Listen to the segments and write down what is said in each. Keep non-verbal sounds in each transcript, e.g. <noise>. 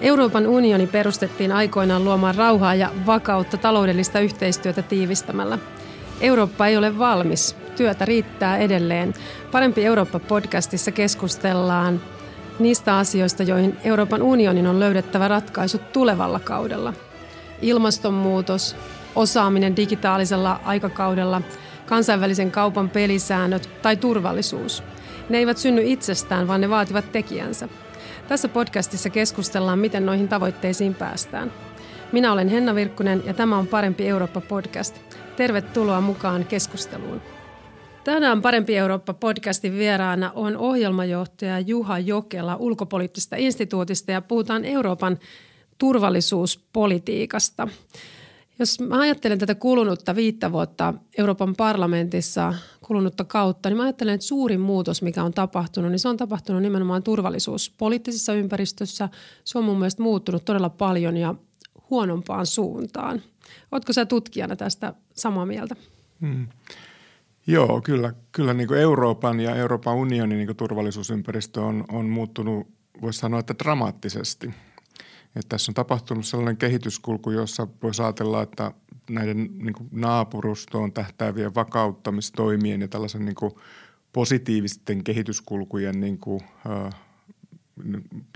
Euroopan unioni perustettiin aikoinaan luomaan rauhaa ja vakautta taloudellista yhteistyötä tiivistämällä. Eurooppa ei ole valmis. Työtä riittää edelleen. Parempi Eurooppa-podcastissa keskustellaan niistä asioista, joihin Euroopan unionin on löydettävä ratkaisut tulevalla kaudella. Ilmastonmuutos, osaaminen digitaalisella aikakaudella, kansainvälisen kaupan pelisäännöt tai turvallisuus. Ne eivät synny itsestään, vaan ne vaativat tekijänsä. Tässä podcastissa keskustellaan, miten noihin tavoitteisiin päästään. Minä olen Henna Virkkunen ja tämä on Parempi Eurooppa-podcast. Tervetuloa mukaan keskusteluun. Tänään Parempi Eurooppa-podcastin vieraana on ohjelmajohtaja Juha Jokela ulkopoliittisesta instituutista ja puhutaan Euroopan turvallisuuspolitiikasta. Jos mä ajattelen tätä kulunutta viittä vuotta Euroopan parlamentissa kulunutta kautta, niin mä ajattelen, että suurin muutos, mikä on tapahtunut, niin se on tapahtunut nimenomaan turvallisuuspoliittisessa ympäristössä. Se on mun mielestä muuttunut todella paljon ja huonompaan suuntaan. Oletko sä tutkijana tästä samaa mieltä? Hmm. Joo, kyllä, kyllä niin kuin Euroopan ja Euroopan unionin niin turvallisuusympäristö on, on muuttunut, voisi sanoa, että dramaattisesti – että tässä on tapahtunut sellainen kehityskulku, jossa voisi ajatella, että näiden niin kuin naapurustoon tähtäävien vakauttamistoimien ja tällaisen niin kuin positiivisten kehityskulkujen niin kuin, äh,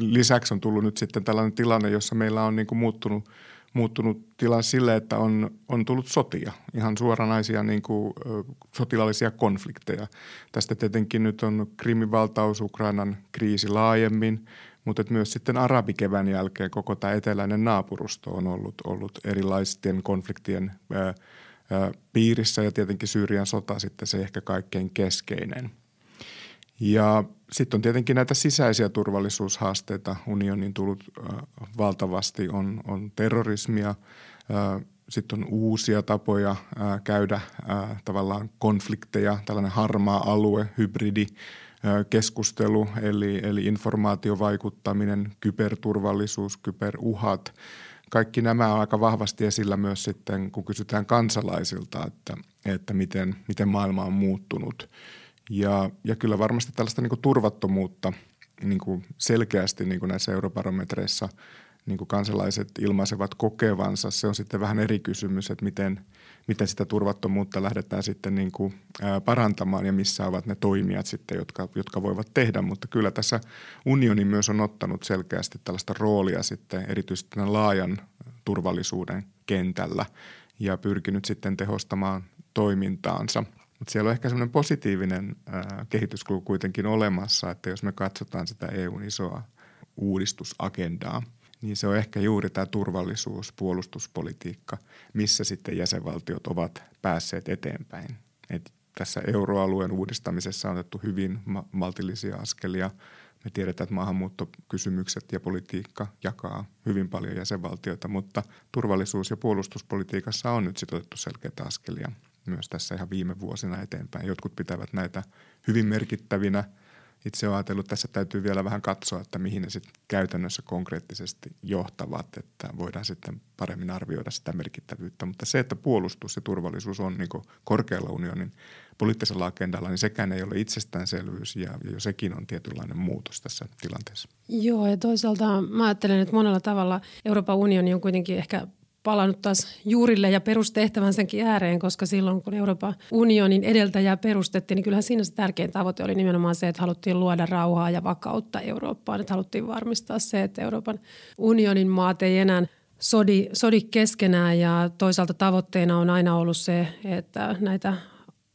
lisäksi on tullut nyt sitten tällainen tilanne, jossa meillä on niin kuin muuttunut, muuttunut tila sille, että on, on tullut sotia, ihan suoranaisia niin kuin, sotilaallisia konflikteja. Tästä tietenkin nyt on Krimin valtaus, Ukrainan kriisi laajemmin – mutta että myös sitten arabikevään jälkeen koko tämä eteläinen naapurusto on ollut, ollut erilaisten konfliktien ää, ää, piirissä ja tietenkin Syyrian sota sitten se ehkä kaikkein keskeinen. Ja sitten on tietenkin näitä sisäisiä turvallisuushaasteita unionin tullut ää, valtavasti. On, on terrorismia, sitten on uusia tapoja ää, käydä ää, tavallaan konflikteja, tällainen harmaa alue, hybridi – keskustelu, eli, eli informaatiovaikuttaminen, kyberturvallisuus, kyberuhat. Kaikki nämä on aika vahvasti esillä myös sitten, kun kysytään kansalaisilta, että, että miten, miten maailma on muuttunut. Ja, ja kyllä varmasti tällaista niin kuin turvattomuutta niin kuin selkeästi niin kuin näissä eurobarometreissa niin kuin kansalaiset ilmaisevat kokevansa. Se on sitten vähän eri kysymys, että miten – miten sitä turvattomuutta lähdetään sitten niin kuin parantamaan ja missä ovat ne toimijat sitten, jotka, jotka voivat tehdä. Mutta kyllä tässä unioni myös on ottanut selkeästi tällaista roolia sitten erityisesti tämän laajan turvallisuuden kentällä ja pyrkinyt sitten tehostamaan toimintaansa. Mutta siellä on ehkä semmoinen positiivinen kehityskulku kuitenkin olemassa, että jos me katsotaan sitä EUn isoa uudistusagendaa – niin se on ehkä juuri tämä turvallisuus, puolustuspolitiikka, missä sitten jäsenvaltiot ovat päässeet eteenpäin. Et tässä euroalueen uudistamisessa on otettu hyvin maltillisia askelia. Me tiedetään, että maahanmuuttokysymykset ja politiikka jakaa hyvin paljon jäsenvaltioita, mutta turvallisuus- ja puolustuspolitiikassa on nyt sitten otettu selkeitä askelia myös tässä ihan viime vuosina eteenpäin. Jotkut pitävät näitä hyvin merkittävinä – itse olen ajatellut, että tässä täytyy vielä vähän katsoa, että mihin ne sitten käytännössä konkreettisesti johtavat, että voidaan sitten paremmin arvioida sitä merkittävyyttä. Mutta se, että puolustus ja turvallisuus on niin korkealla unionin poliittisella agendalla, niin sekään ei ole itsestäänselvyys ja, jo sekin on tietynlainen muutos tässä tilanteessa. Joo ja toisaalta mä ajattelen, että monella tavalla Euroopan unioni on kuitenkin ehkä palannut taas juurille ja perustehtävänsäkin ääreen, koska silloin kun Euroopan unionin edeltäjää perustettiin, niin kyllähän siinä se tärkein tavoite oli nimenomaan se, että haluttiin luoda rauhaa ja vakautta Eurooppaan. Että haluttiin varmistaa se, että Euroopan unionin maat ei enää sodi, sodi keskenään ja toisaalta tavoitteena on aina ollut se, että näitä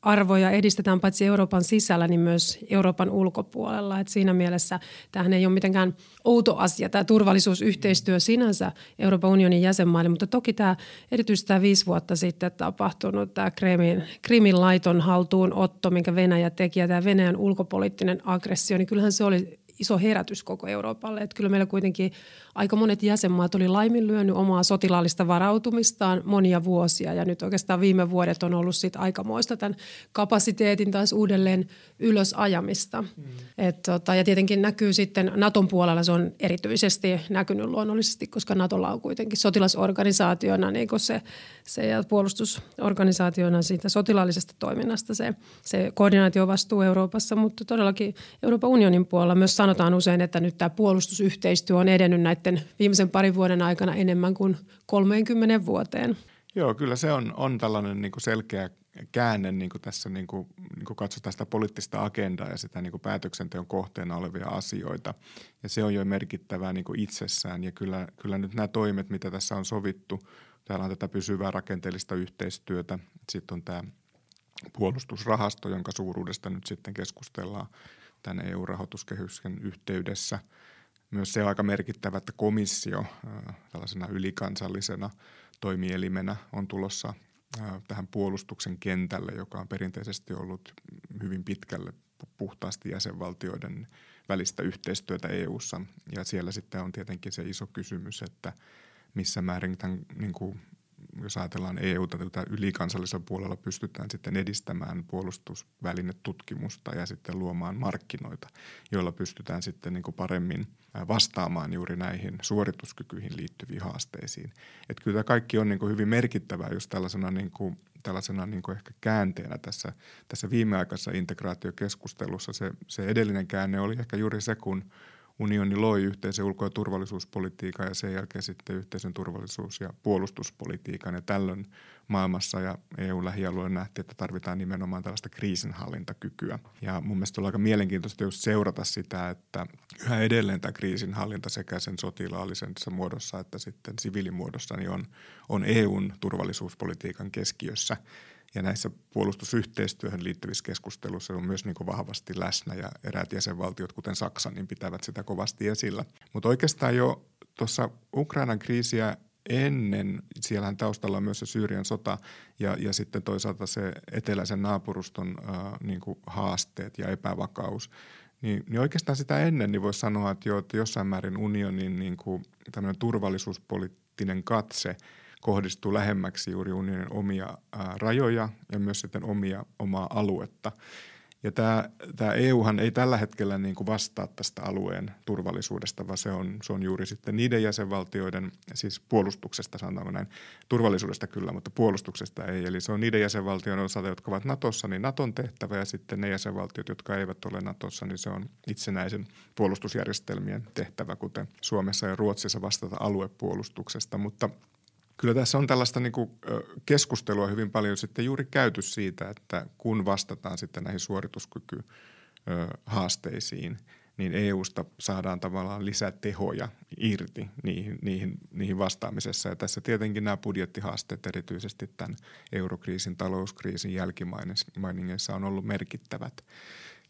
arvoja edistetään paitsi Euroopan sisällä, niin myös Euroopan ulkopuolella. Et siinä mielessä tämähän ei ole mitenkään outo asia, tämä turvallisuusyhteistyö sinänsä Euroopan unionin jäsenmaille, mutta toki tämä erityisesti tämä viisi vuotta sitten tapahtunut tämä Krimin, Krimin laiton haltuunotto, minkä Venäjä teki ja tämä Venäjän ulkopoliittinen aggressio, niin kyllähän se oli iso herätys koko Euroopalle. Että kyllä meillä kuitenkin aika monet jäsenmaat oli laiminlyönyt omaa sotilaallista varautumistaan monia vuosia ja nyt oikeastaan viime vuodet on ollut sit aikamoista tämän kapasiteetin taas uudelleen ylösajamista. Mm. Et tota, ja tietenkin näkyy sitten Naton puolella se on erityisesti näkynyt luonnollisesti, koska Natolla on kuitenkin sotilasorganisaationa niin se, se ja puolustusorganisaationa siitä sotilaallisesta toiminnasta se, se koordinaatiovastuu Euroopassa, mutta todellakin Euroopan unionin puolella myös sanotaan usein, että nyt tämä puolustusyhteistyö on edennyt näiden viimeisen parin vuoden aikana enemmän kuin 30 vuoteen. Joo, kyllä se on, on tällainen niin kuin selkeä käänne niin kuin tässä, niin kuin, niin kuin katsotaan sitä poliittista agendaa ja sitä niin kuin päätöksenteon kohteena olevia asioita. Ja se on jo merkittävää niin kuin itsessään ja kyllä, kyllä nyt nämä toimet, mitä tässä on sovittu, täällä on tätä pysyvää rakenteellista yhteistyötä, sitten on tämä puolustusrahasto, jonka suuruudesta nyt sitten keskustellaan tänne EU-rahoituskehyksen yhteydessä. Myös se on aika merkittävä, että komissio tällaisena ylikansallisena toimielimenä on tulossa tähän puolustuksen kentälle, joka on perinteisesti ollut hyvin pitkälle puhtaasti jäsenvaltioiden välistä yhteistyötä EU:ssa ja siellä sitten on tietenkin se iso kysymys, että missä määrin tämän niin kuin jos ajatellaan EUta tätä ylikansallisella puolella, pystytään sitten edistämään puolustusvälinetutkimusta ja sitten luomaan markkinoita, joilla pystytään sitten niin paremmin vastaamaan juuri näihin suorituskykyihin liittyviin haasteisiin. Että kyllä tämä kaikki on niin hyvin merkittävää just tällaisena, niin kuin, tällaisena niin ehkä käänteenä tässä, tässä viimeaikaisessa integraatiokeskustelussa. Se, se edellinen käänne oli ehkä juuri se, kun – unioni loi yhteisen ulko- ja turvallisuuspolitiikan ja sen jälkeen sitten yhteisen turvallisuus- ja puolustuspolitiikan. Ja tällöin maailmassa ja EU-lähialueella nähtiin, että tarvitaan nimenomaan tällaista kriisinhallintakykyä. Ja mun mielestä on aika mielenkiintoista just seurata sitä, että yhä edelleen tämä kriisinhallinta sekä sen sotilaallisessa muodossa että sitten siviilimuodossa niin on, on EUn turvallisuuspolitiikan keskiössä – ja näissä puolustusyhteistyöhön liittyvissä keskusteluissa on myös niin kuin vahvasti läsnä ja eräät jäsenvaltiot, kuten Saksa, niin pitävät sitä kovasti esillä. Mutta oikeastaan jo tuossa Ukrainan kriisiä ennen, siellähän taustalla on myös se Syyrian sota ja, ja sitten toisaalta se eteläisen naapuruston äh, niin kuin haasteet ja epävakaus. Niin, niin oikeastaan sitä ennen niin voisi sanoa, että, jo, että jossain määrin unionin niin kuin turvallisuuspoliittinen katse – kohdistuu lähemmäksi juuri unionin omia ää, rajoja ja myös sitten omia, omaa aluetta. Ja tämä, tämä EUhan ei tällä hetkellä niin kuin vastaa tästä alueen turvallisuudesta, vaan se on, se on juuri sitten niiden jäsenvaltioiden, siis puolustuksesta sanotaanko näin, turvallisuudesta kyllä, mutta puolustuksesta ei. Eli se on niiden jäsenvaltioiden osalta, jotka ovat Natossa, niin Naton tehtävä ja sitten ne jäsenvaltiot, jotka eivät ole Natossa, niin se on itsenäisen puolustusjärjestelmien tehtävä, kuten Suomessa ja Ruotsissa vastata aluepuolustuksesta. Mutta Kyllä tässä on tällaista niin kuin keskustelua hyvin paljon sitten juuri käyty siitä, että kun vastataan sitten näihin suorituskykyhaasteisiin, niin EUsta saadaan tavallaan lisää tehoja irti niihin, niihin, niihin vastaamisessa. Ja tässä tietenkin nämä budjettihaasteet erityisesti tämän eurokriisin, talouskriisin jälkimainingeissa on ollut merkittävät.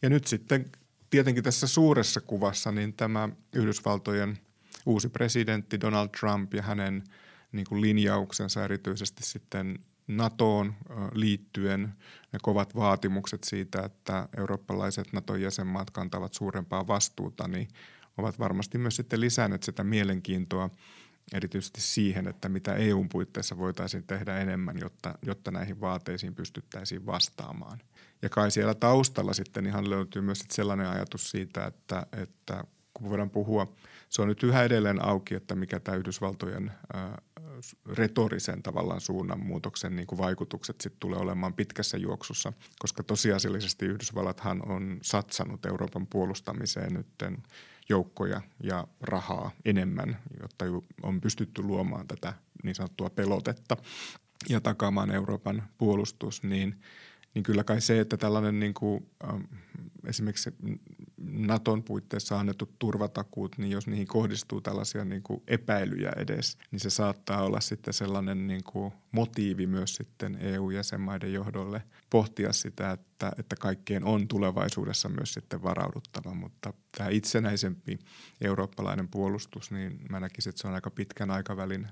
Ja nyt sitten tietenkin tässä suuressa kuvassa niin tämä Yhdysvaltojen uusi presidentti Donald Trump ja hänen – niin kuin linjauksensa erityisesti sitten NATOon liittyen ne kovat vaatimukset siitä, että eurooppalaiset NATOn jäsenmaat kantavat suurempaa vastuuta, niin ovat varmasti myös sitten lisänneet sitä mielenkiintoa erityisesti siihen, että mitä EUn puitteissa voitaisiin tehdä enemmän, jotta, jotta näihin vaateisiin pystyttäisiin vastaamaan. Ja kai siellä taustalla sitten ihan löytyy myös sellainen ajatus siitä, että, että kun voidaan puhua, se on nyt yhä edelleen auki, että mikä tämä Yhdysvaltojen retorisen tavallaan suunnanmuutoksen niin kuin vaikutukset sitten tulee olemaan pitkässä juoksussa, koska tosiasiallisesti Yhdysvallathan on satsannut Euroopan puolustamiseen nytten joukkoja ja rahaa enemmän, jotta on pystytty luomaan tätä niin sanottua pelotetta ja takaamaan Euroopan puolustus, niin, niin kyllä kai se, että tällainen niin kuin, äh, esimerkiksi Naton puitteissa annetut turvatakuut, niin jos niihin kohdistuu tällaisia niin kuin epäilyjä edes, niin se saattaa olla sitten sellainen niin kuin motiivi myös sitten EU-jäsenmaiden johdolle pohtia sitä, että, että kaikkeen on tulevaisuudessa myös sitten varauduttava, mutta tämä itsenäisempi eurooppalainen puolustus, niin mä näkisin, että se on aika pitkän aikavälin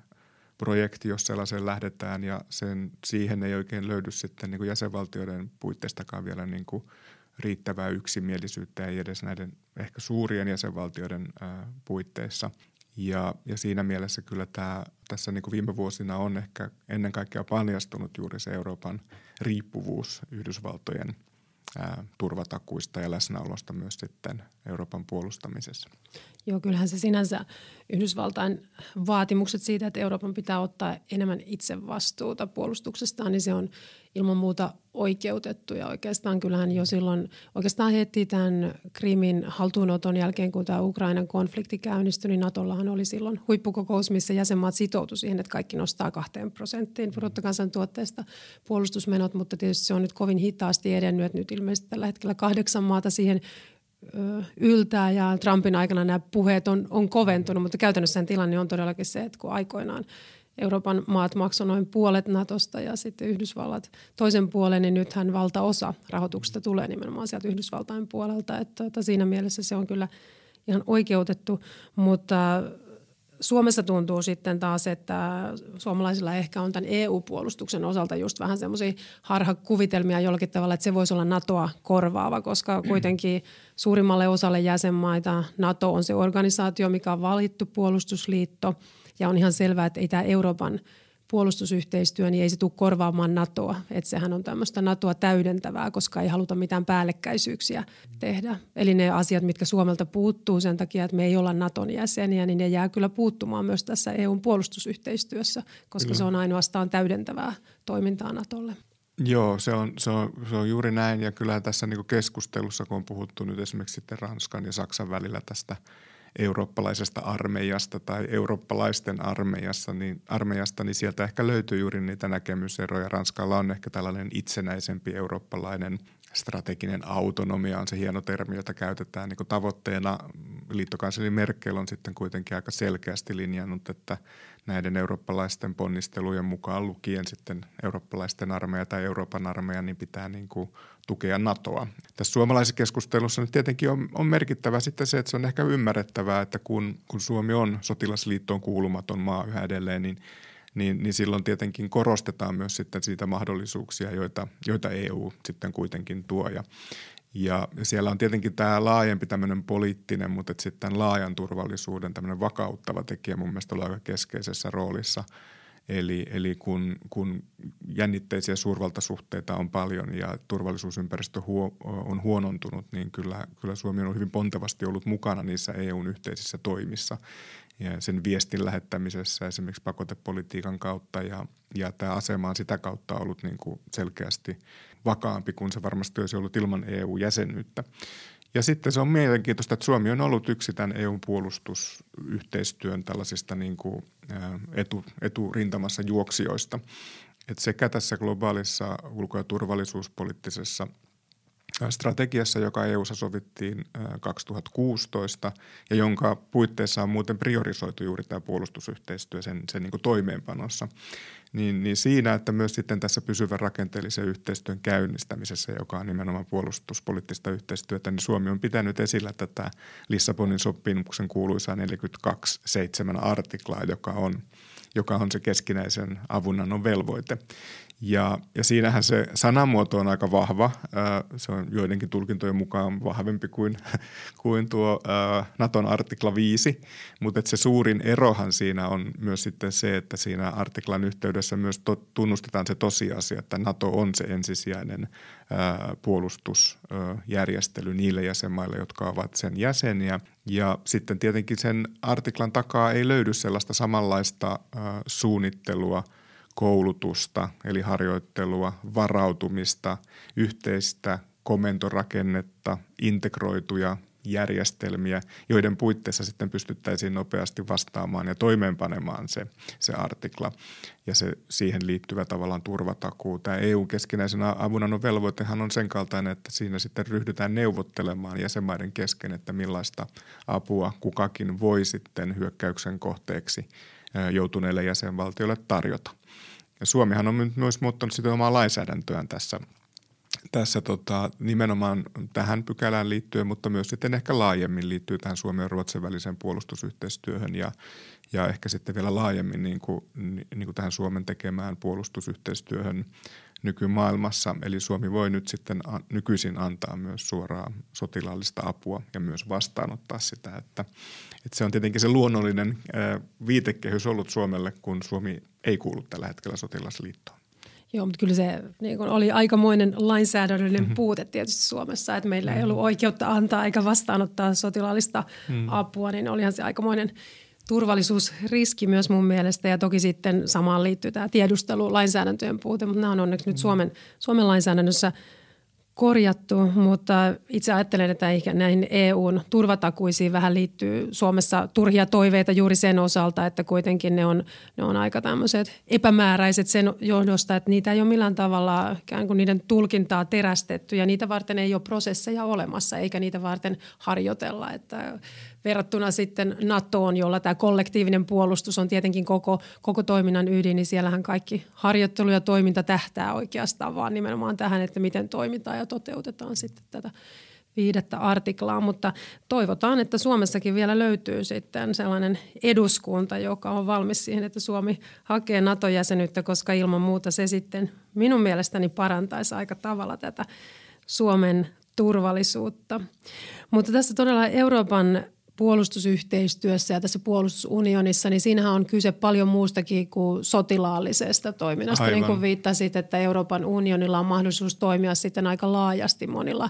projekti, jos sellaiseen lähdetään. Ja sen, siihen ei oikein löydy sitten niin kuin jäsenvaltioiden puitteistakaan vielä niin kuin – riittävää yksimielisyyttä ei edes näiden ehkä suurien jäsenvaltioiden ää, puitteissa. Ja, ja siinä mielessä kyllä tämä, tässä niin kuin viime vuosina on ehkä ennen kaikkea paljastunut juuri se Euroopan riippuvuus Yhdysvaltojen ää, turvatakuista ja läsnäolosta myös sitten Euroopan puolustamisessa. Joo, kyllähän se sinänsä Yhdysvaltain vaatimukset siitä, että Euroopan pitää ottaa enemmän itse vastuuta puolustuksestaan, niin se on ilman muuta oikeutettu. Ja oikeastaan kyllähän jo silloin, oikeastaan heti tämän Krimin haltuunoton jälkeen, kun tämä Ukrainan konflikti käynnistyi, niin Natollahan oli silloin huippukokous, missä jäsenmaat sitoutuivat siihen, että kaikki nostaa kahteen prosenttiin bruttokansantuotteesta puolustusmenot, mutta tietysti se on nyt kovin hitaasti edennyt, että nyt ilmeisesti tällä hetkellä kahdeksan maata siihen yltää ja Trumpin aikana nämä puheet on, on koventunut, mutta käytännössä tilanne on todellakin se, että kun aikoinaan Euroopan maat maksoivat noin puolet Natosta ja sitten Yhdysvallat toisen puolen, niin nythän valtaosa rahoituksesta tulee nimenomaan sieltä Yhdysvaltain puolelta. Että, että siinä mielessä se on kyllä ihan oikeutettu, mutta Suomessa tuntuu sitten taas, että suomalaisilla ehkä on tämän EU-puolustuksen osalta just vähän semmoisia harhakuvitelmia jollakin tavalla, että se voisi olla NATOa korvaava, koska kuitenkin suurimmalle osalle jäsenmaita NATO on se organisaatio, mikä on valittu puolustusliitto – ja on ihan selvää, että ei tämä Euroopan puolustusyhteistyö, niin ei se tule korvaamaan NATOa. Että sehän on tämmöistä NATOa täydentävää, koska ei haluta mitään päällekkäisyyksiä tehdä. Eli ne asiat, mitkä Suomelta puuttuu sen takia, että me ei olla NATOn jäseniä, niin ne jää kyllä puuttumaan myös tässä EUn puolustusyhteistyössä, koska kyllä. se on ainoastaan täydentävää toimintaa NATOlle. Joo, se on, se, on, se on juuri näin ja kyllä tässä niin keskustelussa, kun on puhuttu nyt esimerkiksi sitten Ranskan ja Saksan välillä tästä – eurooppalaisesta armeijasta tai eurooppalaisten armeijasta niin, armeijasta, niin sieltä ehkä löytyy juuri niitä näkemyseroja. Ranskalla on ehkä tällainen itsenäisempi eurooppalainen strateginen autonomia on se hieno termi, jota käytetään niin tavoitteena. Liittokansleri Merkel on sitten kuitenkin aika selkeästi linjannut, että näiden eurooppalaisten ponnistelujen mukaan lukien sitten eurooppalaisten armeija tai Euroopan armeija, niin pitää niin kuin tukea NATOa. Tässä suomalaisessa keskustelussa nyt tietenkin on, on merkittävä sitten se, että se on ehkä ymmärrettävää, että kun, kun Suomi on sotilasliittoon kuulumaton maa yhä edelleen, niin niin, niin silloin tietenkin korostetaan myös sitten siitä mahdollisuuksia, joita, joita EU sitten kuitenkin tuo. Ja, ja siellä on tietenkin tämä laajempi tämmöinen poliittinen, mutta sitten laajan turvallisuuden tämmöinen vakauttava tekijä mun mielestä on aika keskeisessä roolissa. Eli, eli kun, kun jännitteisiä suurvaltasuhteita on paljon ja turvallisuusympäristö huo, on huonontunut, niin kyllä, kyllä Suomi on hyvin pontevasti ollut mukana niissä EUn yhteisissä toimissa ja sen viestin lähettämisessä esimerkiksi pakotepolitiikan kautta ja, ja tämä asema on sitä kautta ollut niin kuin selkeästi vakaampi kuin se varmasti olisi ollut ilman EU-jäsenyyttä. Ja sitten se on mielenkiintoista, että Suomi on ollut yksi tämän EUn puolustusyhteistyön tällaisista niin kuin etu, eturintamassa juoksijoista. Et sekä tässä globaalissa ulko- ja turvallisuuspoliittisessa – strategiassa, joka EU-ssa sovittiin 2016 ja jonka puitteissa on muuten priorisoitu juuri tämä puolustusyhteistyö sen, sen niin toimeenpanossa. Niin, niin siinä, että myös sitten tässä pysyvän rakenteellisen yhteistyön käynnistämisessä, joka on nimenomaan puolustuspoliittista yhteistyötä, niin Suomi on pitänyt esillä tätä Lissabonin sopimuksen kuuluisaa 42.7 artiklaa, joka on, joka on se keskinäisen avunannon velvoite. Ja, ja siinähän se sanamuoto on aika vahva. Se on joidenkin tulkintojen mukaan vahvempi kuin, <laughs> kuin tuo Naton artikla 5, mutta se suurin erohan siinä on myös sitten se, että siinä artiklan yhteydessä myös to, tunnustetaan se tosiasia, että Nato on se ensisijainen puolustusjärjestely niille jäsenmaille, jotka ovat sen jäseniä. Ja sitten tietenkin sen artiklan takaa ei löydy sellaista samanlaista suunnittelua – koulutusta eli harjoittelua, varautumista, yhteistä komentorakennetta, integroituja järjestelmiä, joiden puitteissa sitten pystyttäisiin nopeasti vastaamaan ja toimeenpanemaan se, se artikla ja se siihen liittyvä tavallaan turvatakuu. Tämä EU-keskinäisen avunannon velvoitehan on sen kaltainen, että siinä sitten ryhdytään neuvottelemaan jäsenmaiden kesken, että millaista apua kukakin voi sitten hyökkäyksen kohteeksi joutuneille jäsenvaltioille tarjota. Ja Suomihan on myös muuttanut sitä omaa lainsäädäntöään tässä, tässä tota, nimenomaan tähän pykälään liittyen, mutta myös sitten ehkä laajemmin liittyy tähän Suomen ja Ruotsin väliseen puolustusyhteistyöhön ja, ja ehkä sitten vielä laajemmin niin kuin, niin kuin tähän Suomen tekemään puolustusyhteistyöhön nykymaailmassa. Eli Suomi voi nyt sitten nykyisin antaa myös suoraa sotilaallista apua ja myös vastaanottaa sitä, että, että se on tietenkin se luonnollinen viitekehys ollut Suomelle, kun Suomi ei kuulu tällä hetkellä sotilasliittoon. Joo, mutta kyllä se niin kun oli aikamoinen lainsäädännöllinen mm-hmm. puute tietysti Suomessa, että meillä mm-hmm. ei ollut oikeutta antaa eikä vastaanottaa sotilaallista mm-hmm. apua, niin olihan se aikamoinen turvallisuusriski myös mun mielestä ja toki sitten samaan liittyy tämä tiedustelulainsäädäntöjen puute, mutta nämä on onneksi nyt mm. Suomen, Suomen lainsäädännössä – korjattu, mutta itse ajattelen, että ehkä näihin EUn turvatakuisiin vähän liittyy Suomessa turhia toiveita juuri sen osalta, että kuitenkin ne on, ne on aika tämmöiset epämääräiset sen johdosta, että niitä ei ole millään tavalla ikään kuin niiden tulkintaa terästetty ja niitä varten ei ole prosesseja olemassa eikä niitä varten harjoitella, että verrattuna sitten NATOon, jolla tämä kollektiivinen puolustus on tietenkin koko, koko toiminnan ydin, niin siellähän kaikki harjoittelu ja toiminta tähtää oikeastaan vaan nimenomaan tähän, että miten toimitaan ja toteutetaan sitten tätä viidettä artiklaa, mutta toivotaan, että Suomessakin vielä löytyy sitten sellainen eduskunta, joka on valmis siihen, että Suomi hakee NATO-jäsenyyttä, koska ilman muuta se sitten minun mielestäni parantaisi aika tavalla tätä Suomen turvallisuutta. Mutta tässä todella Euroopan puolustusyhteistyössä ja tässä puolustusunionissa, niin siinähän on kyse paljon muustakin kuin sotilaallisesta toiminnasta. Aivan. Niin kuin viittasit, että Euroopan unionilla on mahdollisuus toimia sitten aika laajasti monilla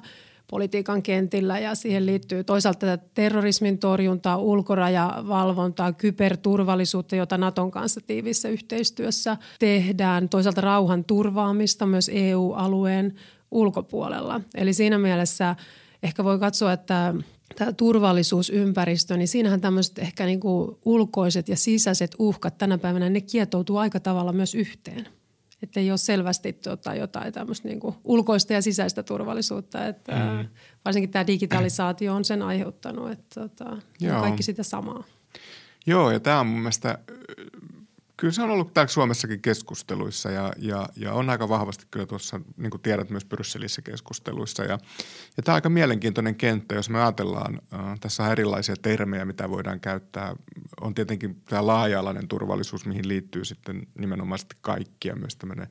politiikan kentillä ja siihen liittyy toisaalta tätä terrorismin torjuntaa, ulkorajavalvontaa, kyberturvallisuutta, jota Naton kanssa tiivissä yhteistyössä tehdään, toisaalta rauhan turvaamista myös EU-alueen ulkopuolella. Eli siinä mielessä ehkä voi katsoa, että tämä turvallisuusympäristö, niin siinähän tämmöiset ehkä niin kuin ulkoiset ja sisäiset uhkat tänä päivänä, ne kietoutuu aika tavalla myös yhteen. Että ei ole selvästi tota, jotain tämmöistä niin kuin ulkoista ja sisäistä turvallisuutta. Että mm. Varsinkin tämä digitalisaatio on sen aiheuttanut, että tota, kaikki sitä samaa. Joo, ja tämä on mun mielestä Kyllä se on ollut täällä Suomessakin keskusteluissa ja, ja, ja on aika vahvasti kyllä tuossa, niin kuin tiedät, myös Brysselissä keskusteluissa. Ja, ja tämä on aika mielenkiintoinen kenttä, jos me ajatellaan, äh, tässä on erilaisia termejä, mitä voidaan käyttää. On tietenkin tämä laaja-alainen turvallisuus, mihin liittyy sitten nimenomaisesti kaikkia, myös tämmöinen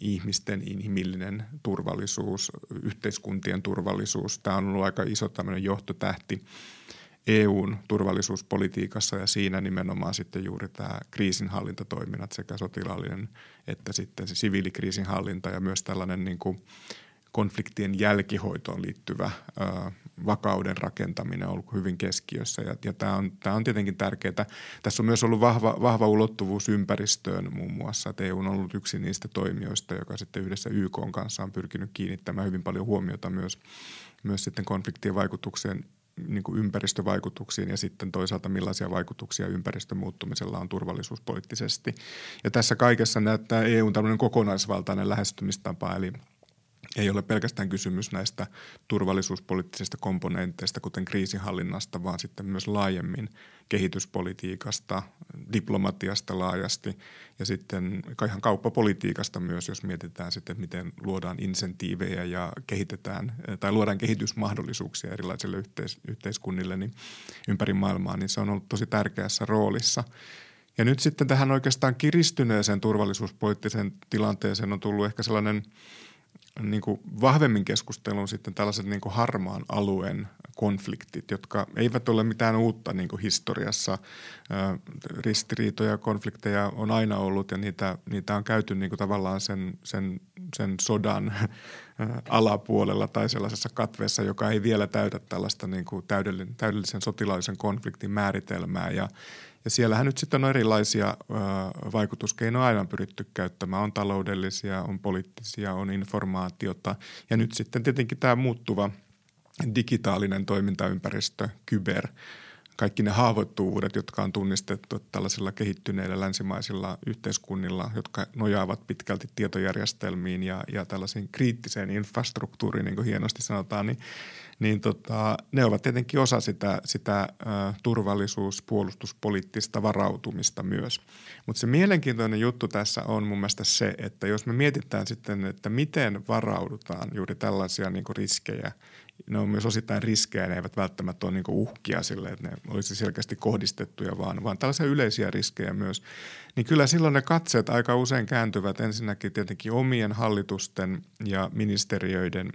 ihmisten inhimillinen turvallisuus, yhteiskuntien turvallisuus. Tämä on ollut aika iso tämmöinen johtotähti EUn turvallisuuspolitiikassa ja siinä nimenomaan sitten juuri tämä kriisinhallintatoiminnat sekä sotilaallinen että sitten se siviilikriisinhallinta ja myös tällainen niin kuin konfliktien jälkihoitoon liittyvä ö, vakauden rakentaminen on ollut hyvin keskiössä ja, ja tämä, on, tämä on tietenkin tärkeää. Tässä on myös ollut vahva, vahva ulottuvuus ympäristöön muun muassa, että EU on ollut yksi niistä toimijoista, joka sitten yhdessä YK kanssa on pyrkinyt kiinnittämään hyvin paljon huomiota myös, myös sitten konfliktien vaikutukseen niin kuin ympäristövaikutuksiin ja sitten toisaalta millaisia vaikutuksia ympäristön muuttumisella on turvallisuuspoliittisesti. Ja tässä kaikessa näyttää EUn tämmöinen kokonaisvaltainen lähestymistapa, eli – ei ole pelkästään kysymys näistä turvallisuuspoliittisista komponenteista, kuten kriisinhallinnasta, vaan sitten myös laajemmin kehityspolitiikasta, diplomatiasta laajasti ja sitten ihan kauppapolitiikasta myös, jos mietitään sitten, miten luodaan insentiivejä ja kehitetään tai luodaan kehitysmahdollisuuksia erilaisille yhteis- yhteiskunnille niin ympäri maailmaa, niin se on ollut tosi tärkeässä roolissa. Ja nyt sitten tähän oikeastaan kiristyneeseen turvallisuuspoliittiseen tilanteeseen on tullut ehkä sellainen – niin kuin vahvemmin keskusteluun sitten tällaiset niin kuin harmaan alueen konfliktit, jotka eivät ole mitään uutta niin kuin historiassa. Ristiriitoja, konflikteja on aina ollut ja niitä, niitä on käyty niin kuin tavallaan sen, sen, sen sodan alapuolella tai sellaisessa katveessa, joka ei vielä täytä tällaista niin kuin täydellisen, täydellisen sotilaallisen konfliktin määritelmää. Ja, ja siellähän nyt sitten on erilaisia vaikutuskeinoja aivan pyritty käyttämään. On taloudellisia, on poliittisia, on informaatiota ja nyt sitten tietenkin tämä muuttuva digitaalinen toimintaympäristö, kyber, kaikki ne haavoittuvuudet, jotka on tunnistettu tällaisilla kehittyneillä länsimaisilla yhteiskunnilla, jotka nojaavat pitkälti tietojärjestelmiin ja, ja tällaisiin kriittiseen infrastruktuuriin, niin kuin hienosti sanotaan, niin niin tota, ne ovat tietenkin osa sitä, sitä ä, turvallisuus-, puolustuspoliittista varautumista myös. Mutta se mielenkiintoinen juttu tässä on mun mielestä se, että jos me mietitään sitten, että miten varaudutaan juuri tällaisia niin riskejä, ne on myös osittain riskejä, ne eivät välttämättä ole niin uhkia sille, että ne olisi selkeästi kohdistettuja, vaan, vaan tällaisia yleisiä riskejä myös. Niin kyllä silloin ne katseet aika usein kääntyvät ensinnäkin tietenkin omien hallitusten ja ministeriöiden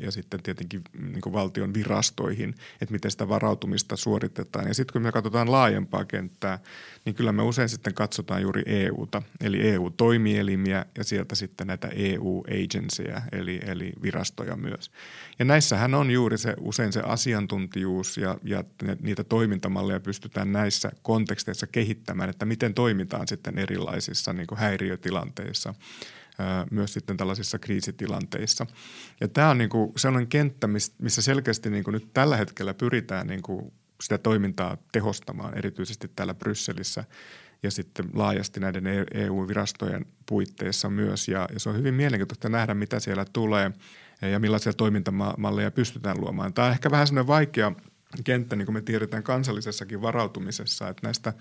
ja, sitten tietenkin niin valtion virastoihin, että miten sitä varautumista suoritetaan. Ja sitten kun me katsotaan laajempaa kenttää, niin kyllä me usein sitten katsotaan juuri EUta, eli EU-toimielimiä ja sieltä sitten näitä EU-agencyjä, eli, eli virastoja myös. Ja näissähän on juuri se usein se asiantuntijuus ja, ja niitä toimintamalleja pystytään näissä konteksteissa kehittämään, että miten toimitaan sitten erilaisissa niin kuin häiriötilanteissa – myös sitten tällaisissa kriisitilanteissa. Ja tämä on niin kuin sellainen kenttä, missä selkeästi niin kuin nyt tällä hetkellä pyritään niin kuin sitä toimintaa tehostamaan, erityisesti täällä Brysselissä ja sitten laajasti näiden EU-virastojen e puitteissa myös. Ja, ja se on hyvin mielenkiintoista nähdä, mitä siellä tulee ja millaisia toimintamalleja pystytään luomaan. Tämä on ehkä vähän sellainen vaikea – kenttä, niin kuin me tiedetään kansallisessakin varautumisessa, että näistä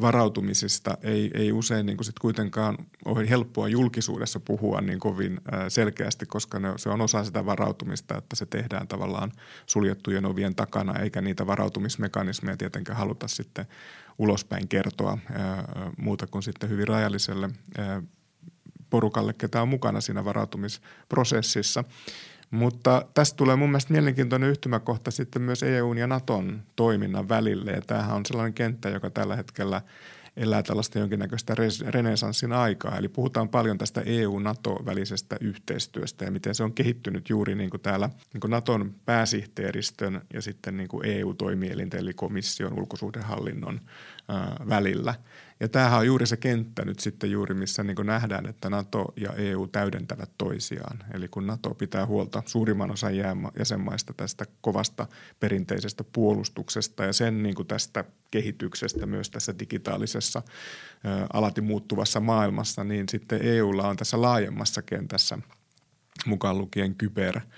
varautumisista ei, ei usein niin kuin sit kuitenkaan ole helppoa julkisuudessa puhua niin kovin selkeästi, koska ne, se on osa sitä varautumista, että se tehdään tavallaan suljettujen ovien takana, eikä niitä varautumismekanismeja tietenkään haluta sitten ulospäin kertoa muuta kuin sitten hyvin rajalliselle porukalle, ketä on mukana siinä varautumisprosessissa. Mutta tästä tulee mun mielestä mielenkiintoinen yhtymäkohta sitten myös EUn ja Naton toiminnan välille. Ja tämähän on sellainen kenttä, joka tällä hetkellä elää tällaista jonkinnäköistä renesanssin aikaa. Eli puhutaan paljon tästä EU-NATO-välisestä yhteistyöstä ja miten se on kehittynyt juuri niin kuin täällä niin kuin Naton pääsihteeristön ja sitten niin kuin EU-toimielinten eli komission ulkosuhdehallinnon välillä – ja tämähän on juuri se kenttä nyt sitten juuri, missä niin nähdään, että NATO ja EU täydentävät toisiaan. Eli kun NATO pitää huolta suurimman osan jäsenmaista tästä kovasta perinteisestä puolustuksesta ja sen niin tästä kehityksestä myös tässä digitaalisessa alati muuttuvassa maailmassa, niin sitten EUlla on tässä laajemmassa kentässä mukaan lukien kyber –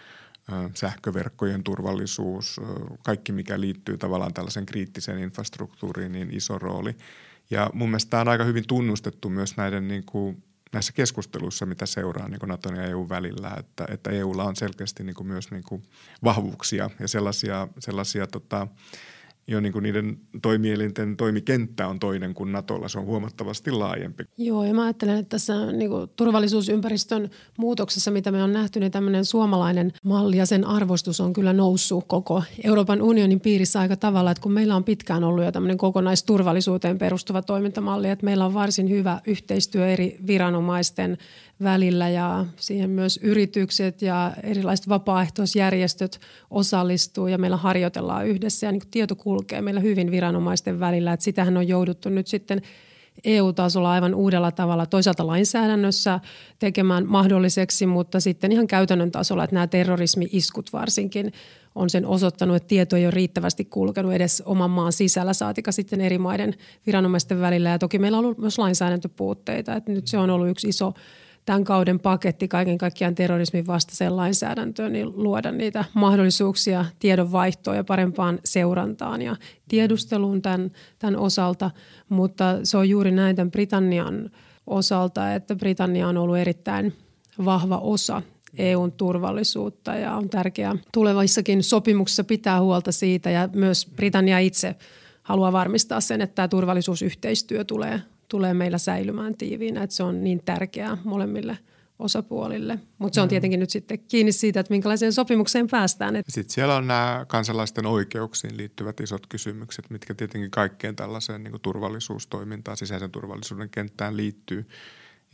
sähköverkkojen turvallisuus, kaikki mikä liittyy tavallaan tällaisen kriittiseen infrastruktuuriin, niin iso rooli. Ja mun mielestä tämä on aika hyvin tunnustettu myös näiden niin kuin, näissä keskusteluissa, mitä seuraa niin Naton ja EU välillä, että, että EUlla on selkeästi niin kuin myös niin kuin vahvuuksia ja sellaisia, sellaisia tota, jo niin kuin niiden toimielinten toimikenttä on toinen kuin Natolla. Se on huomattavasti laajempi. Joo, ja mä ajattelen, että tässä niin kuin turvallisuusympäristön muutoksessa, mitä me on nähty, niin tämmöinen suomalainen malli ja sen arvostus on kyllä noussut koko Euroopan unionin piirissä aika tavalla, että kun meillä on pitkään ollut jo tämmöinen kokonaisturvallisuuteen perustuva toimintamalli, että meillä on varsin hyvä yhteistyö eri viranomaisten välillä ja siihen myös yritykset ja erilaiset vapaaehtoisjärjestöt osallistuu ja meillä harjoitellaan yhdessä ja niin tieto kulkee meillä hyvin viranomaisten välillä. Että sitähän on jouduttu nyt sitten EU-tasolla aivan uudella tavalla toisaalta lainsäädännössä tekemään mahdolliseksi, mutta sitten ihan käytännön tasolla, että nämä terrorismi-iskut varsinkin on sen osoittanut, että tieto ei ole riittävästi kulkenut edes oman maan sisällä, saatika sitten eri maiden viranomaisten välillä. Ja toki meillä on ollut myös lainsäädäntöpuutteita, että nyt se on ollut yksi iso tämän kauden paketti kaiken kaikkiaan terrorismin vastaiseen lainsäädäntöön, niin luoda niitä mahdollisuuksia tiedonvaihtoon ja parempaan seurantaan ja tiedusteluun tämän, tämän osalta. Mutta se on juuri näin tämän Britannian osalta, että Britannia on ollut erittäin vahva osa EUn turvallisuutta ja on tärkeää tulevaissakin sopimuksissa pitää huolta siitä ja myös Britannia itse haluaa varmistaa sen, että tämä turvallisuusyhteistyö tulee tulee meillä säilymään tiiviinä, että se on niin tärkeää molemmille osapuolille. Mutta se on mm. tietenkin nyt sitten kiinni siitä, että minkälaiseen sopimukseen päästään. Sitten siellä on nämä kansalaisten oikeuksiin liittyvät isot kysymykset, mitkä tietenkin kaikkeen tällaiseen niin turvallisuustoimintaan, sisäisen turvallisuuden kenttään liittyy.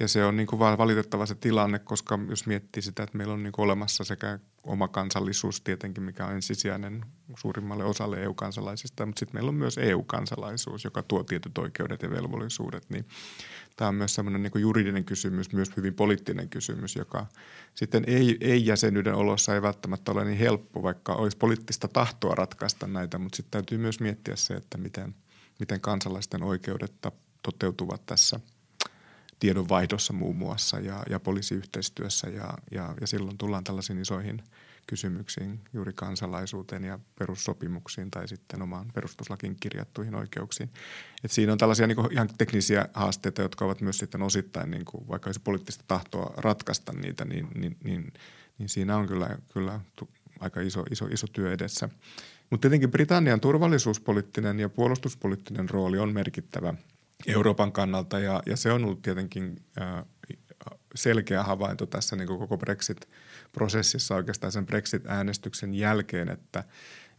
Ja se on niin kuin valitettava se tilanne, koska jos miettii sitä, että meillä on niin kuin olemassa sekä oma kansallisuus tietenkin, mikä on ensisijainen suurimmalle osalle EU-kansalaisista, mutta sitten meillä on myös EU-kansalaisuus, joka tuo tietyt oikeudet ja velvollisuudet, niin tämä on myös sellainen niin juridinen kysymys, myös hyvin poliittinen kysymys, joka sitten ei, ei-jäsenyyden olossa ei välttämättä ole niin helppo, vaikka olisi poliittista tahtoa ratkaista näitä, mutta sitten täytyy myös miettiä se, että miten, miten kansalaisten oikeudet toteutuvat tässä – tiedonvaihdossa muun muassa ja, ja poliisiyhteistyössä ja, ja, ja silloin tullaan tällaisiin isoihin kysymyksiin juuri kansalaisuuteen ja perussopimuksiin tai sitten omaan perustuslakin kirjattuihin oikeuksiin. Et siinä on tällaisia niin ihan teknisiä haasteita, jotka ovat myös sitten osittain, niin kuin, vaikka olisi poliittista tahtoa ratkaista niitä, niin, niin, niin, niin siinä on kyllä, kyllä aika iso, iso, iso työ edessä. Mutta tietenkin Britannian turvallisuuspoliittinen ja puolustuspoliittinen rooli on merkittävä – Euroopan kannalta ja, ja se on ollut tietenkin ää, selkeä havainto tässä niin koko Brexit-prosessissa oikeastaan sen Brexit-äänestyksen jälkeen, että,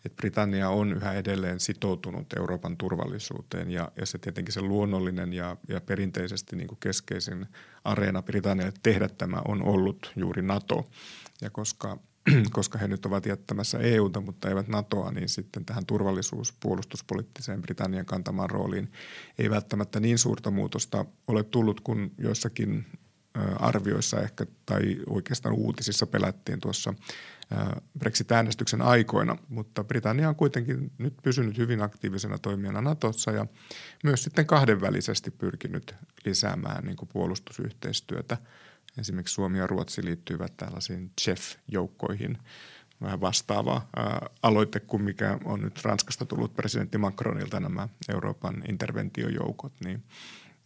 että Britannia on yhä edelleen sitoutunut Euroopan turvallisuuteen ja, ja se tietenkin se luonnollinen ja, ja perinteisesti niin kuin keskeisin areena Britannialle tehdä tämä on ollut juuri NATO. Ja koska <clears throat> koska he nyt ovat jättämässä EUta, mutta eivät NATOa, niin sitten tähän turvallisuus- puolustuspoliittiseen Britannian kantamaan rooliin ei välttämättä niin suurta muutosta ole tullut kuin joissakin arvioissa ehkä tai oikeastaan uutisissa pelättiin tuossa Brexit-äänestyksen aikoina, mutta Britannia on kuitenkin nyt pysynyt hyvin aktiivisena toimijana Natossa ja myös sitten kahdenvälisesti pyrkinyt lisäämään niin kuin puolustusyhteistyötä – Esimerkiksi Suomi ja Ruotsi liittyvät tällaisiin CHEF-joukkoihin, vähän vastaava ää, aloite kuin mikä on nyt Ranskasta tullut presidentti Macronilta nämä Euroopan interventiojoukot, niin,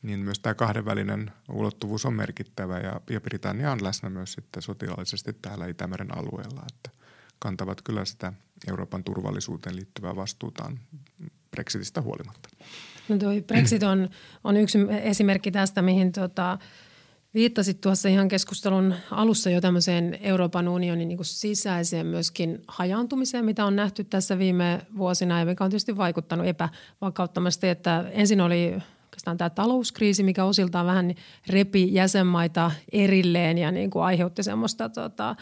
niin myös tämä kahdenvälinen ulottuvuus on merkittävä ja, ja Britannia on läsnä myös sitten sotilaallisesti täällä Itämeren alueella, että kantavat kyllä sitä Euroopan turvallisuuteen liittyvää vastuutaan Brexitistä huolimatta. No toi Brexit on, on yksi esimerkki tästä, mihin tota, Viittasit tuossa ihan keskustelun alussa jo tämmöiseen Euroopan unionin niin sisäiseen myöskin hajaantumiseen, mitä on nähty tässä viime vuosina ja mikä on tietysti vaikuttanut epävakauttamasti, että ensin oli oikeastaan tämä talouskriisi, mikä osiltaan vähän repi jäsenmaita erilleen ja niin kuin aiheutti semmoista tota,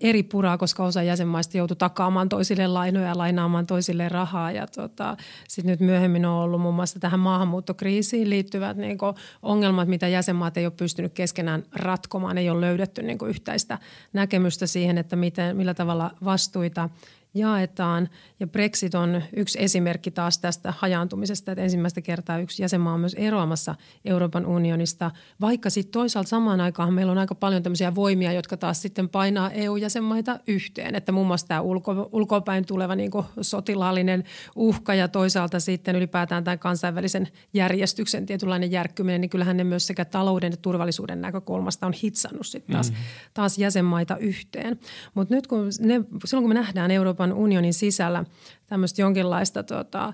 eri puraa, koska osa jäsenmaista joutui takaamaan toisille lainoja ja lainaamaan toisille rahaa. Ja tota, sitten nyt myöhemmin on ollut muun muassa tähän maahanmuuttokriisiin liittyvät niin ongelmat, mitä jäsenmaat ei ole pystynyt keskenään ratkomaan. Ei ole löydetty niin yhteistä näkemystä siihen, että miten, millä tavalla vastuita jaetaan. Ja Brexit on yksi esimerkki taas tästä hajaantumisesta, että ensimmäistä kertaa yksi jäsenmaa on myös eroamassa Euroopan unionista, vaikka sitten toisaalta samaan aikaan meillä on aika paljon tämmöisiä voimia, jotka taas sitten painaa EU-jäsenmaita yhteen, että muun muassa tämä ulko, ulkopäin tuleva niin sotilaallinen uhka ja toisaalta sitten ylipäätään tämän kansainvälisen järjestyksen tietynlainen järkkyminen, niin kyllähän ne myös sekä talouden että turvallisuuden näkökulmasta on hitsannut sitten taas, mm. taas jäsenmaita yhteen. Mutta nyt kun ne, silloin kun me nähdään Euroopan Euroopan unionin sisällä tämmöistä jonkinlaista tota,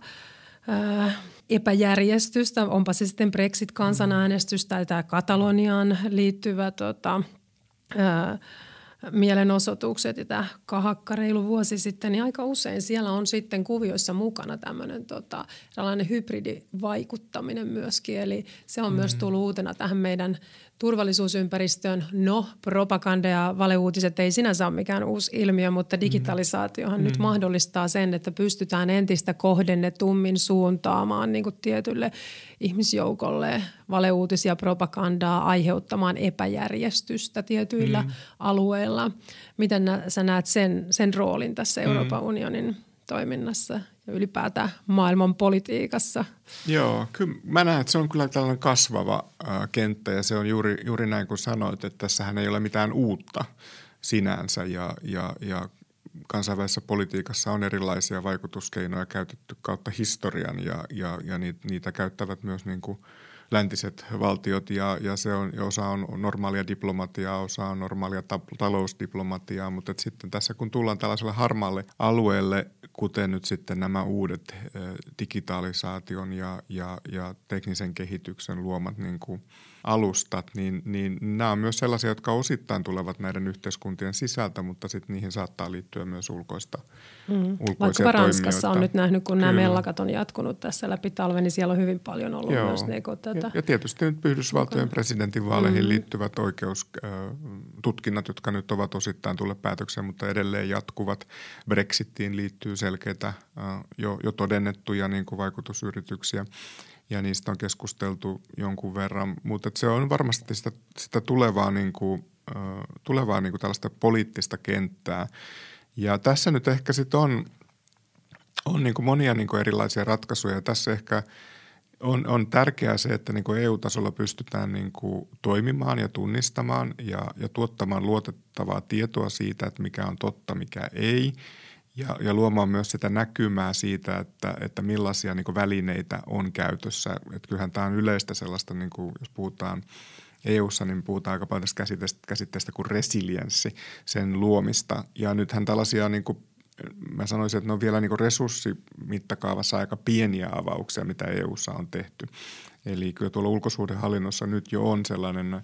ää, epäjärjestystä, onpa se sitten Brexit-kansanäänestys tai tämä Kataloniaan liittyvä tota, ää, mielenosoitukset ja tämä kahakka reilu vuosi sitten, niin aika usein siellä on sitten kuvioissa mukana tämmöinen tota, hybridivaikuttaminen myöskin. Eli se on mm-hmm. myös tullut uutena tähän meidän turvallisuusympäristöön. No, propaganda ja valeuutiset ei sinänsä ole mikään uusi ilmiö, mutta mm-hmm. digitalisaatiohan mm. nyt mahdollistaa sen, että pystytään entistä kohdennetummin suuntaamaan niin kuin tietylle ihmisjoukolle valeuutisia propagandaa aiheuttamaan epäjärjestystä tietyillä mm. alueilla. Miten nä, sä näet sen, sen roolin tässä Euroopan mm. unionin toiminnassa ja ylipäätään maailman politiikassa? Joo, kyllä mä näen, että se on kyllä tällainen kasvava kenttä ja se on juuri, juuri näin kuin sanoit, että tässähän ei ole mitään uutta sinänsä ja, ja, ja kansainvälisessä politiikassa on erilaisia vaikutuskeinoja käytetty kautta historian ja, ja, ja niitä käyttävät myös niin kuin läntiset valtiot ja, ja se on, osa on normaalia diplomatiaa, osa on normaalia ta- talousdiplomatiaa, mutta sitten tässä kun tullaan tällaiselle harmaalle alueelle, kuten nyt sitten nämä uudet digitalisaation ja, ja, ja teknisen kehityksen luomat niin kuin – alustat, niin, niin nämä on myös sellaisia, jotka osittain tulevat näiden yhteiskuntien sisältä, mutta sitten niihin saattaa liittyä myös ulkoista, mm. ulkoisia Vaikka Ranskassa on nyt nähnyt, kun Kyllä. nämä mellakat on jatkunut tässä läpi talven, niin siellä on hyvin paljon ollut Joo. myös niin tätä. Ja, ja tietysti nyt Yhdysvaltojen presidentinvaaleihin mm. liittyvät oikeustutkinnat, jotka nyt ovat osittain tulleet päätökseen, mutta edelleen jatkuvat. Brexittiin liittyy selkeitä jo, jo todennettuja niin kuin vaikutusyrityksiä ja niistä on keskusteltu jonkun verran, mutta se on varmasti sitä, sitä tulevaa, niin kuin, tulevaa niin kuin tällaista poliittista kenttää. Ja tässä nyt ehkä sitten on, on niin kuin monia niin kuin erilaisia ratkaisuja. Tässä ehkä on, on tärkeää se, että niin kuin EU-tasolla pystytään niin kuin toimimaan ja tunnistamaan ja, ja tuottamaan luotettavaa tietoa siitä, että mikä on totta, mikä ei – ja, ja luomaan myös sitä näkymää siitä, että, että millaisia niin välineitä on käytössä. Että kyllähän tämä on yleistä sellaista, niin kuin, jos puhutaan EU-ssa, niin puhutaan aika paljon tästä käsitteestä, käsitteestä kuin resilienssi, sen luomista. Ja nythän tällaisia, niin kuin, mä sanoisin, että ne on vielä niin resurssimittakaavassa aika pieniä avauksia, mitä EU-ssa on tehty. Eli kyllä tuolla ulkosuhdehallinnossa nyt jo on sellainen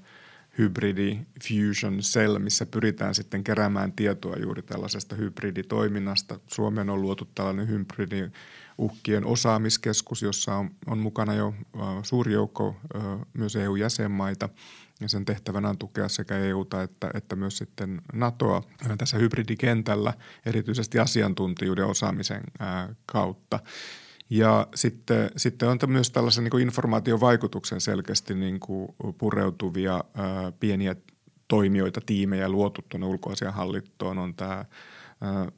hybridi fusion cell, missä pyritään sitten keräämään tietoa juuri tällaisesta hybriditoiminnasta. Suomeen on luotu tällainen hybridi uhkien osaamiskeskus, jossa on, on mukana jo suuri joukko myös EU-jäsenmaita ja sen tehtävänä on tukea sekä EUta että, että myös sitten NATOa tässä hybridikentällä, erityisesti asiantuntijuuden osaamisen kautta. Ja sitten, sitten on myös tällaisen niin informaatiovaikutuksen selkeästi niin kuin pureutuvia ää, pieniä toimijoita, tiimejä luotu tuonne ulkoasianhallintoon. On tämä ää,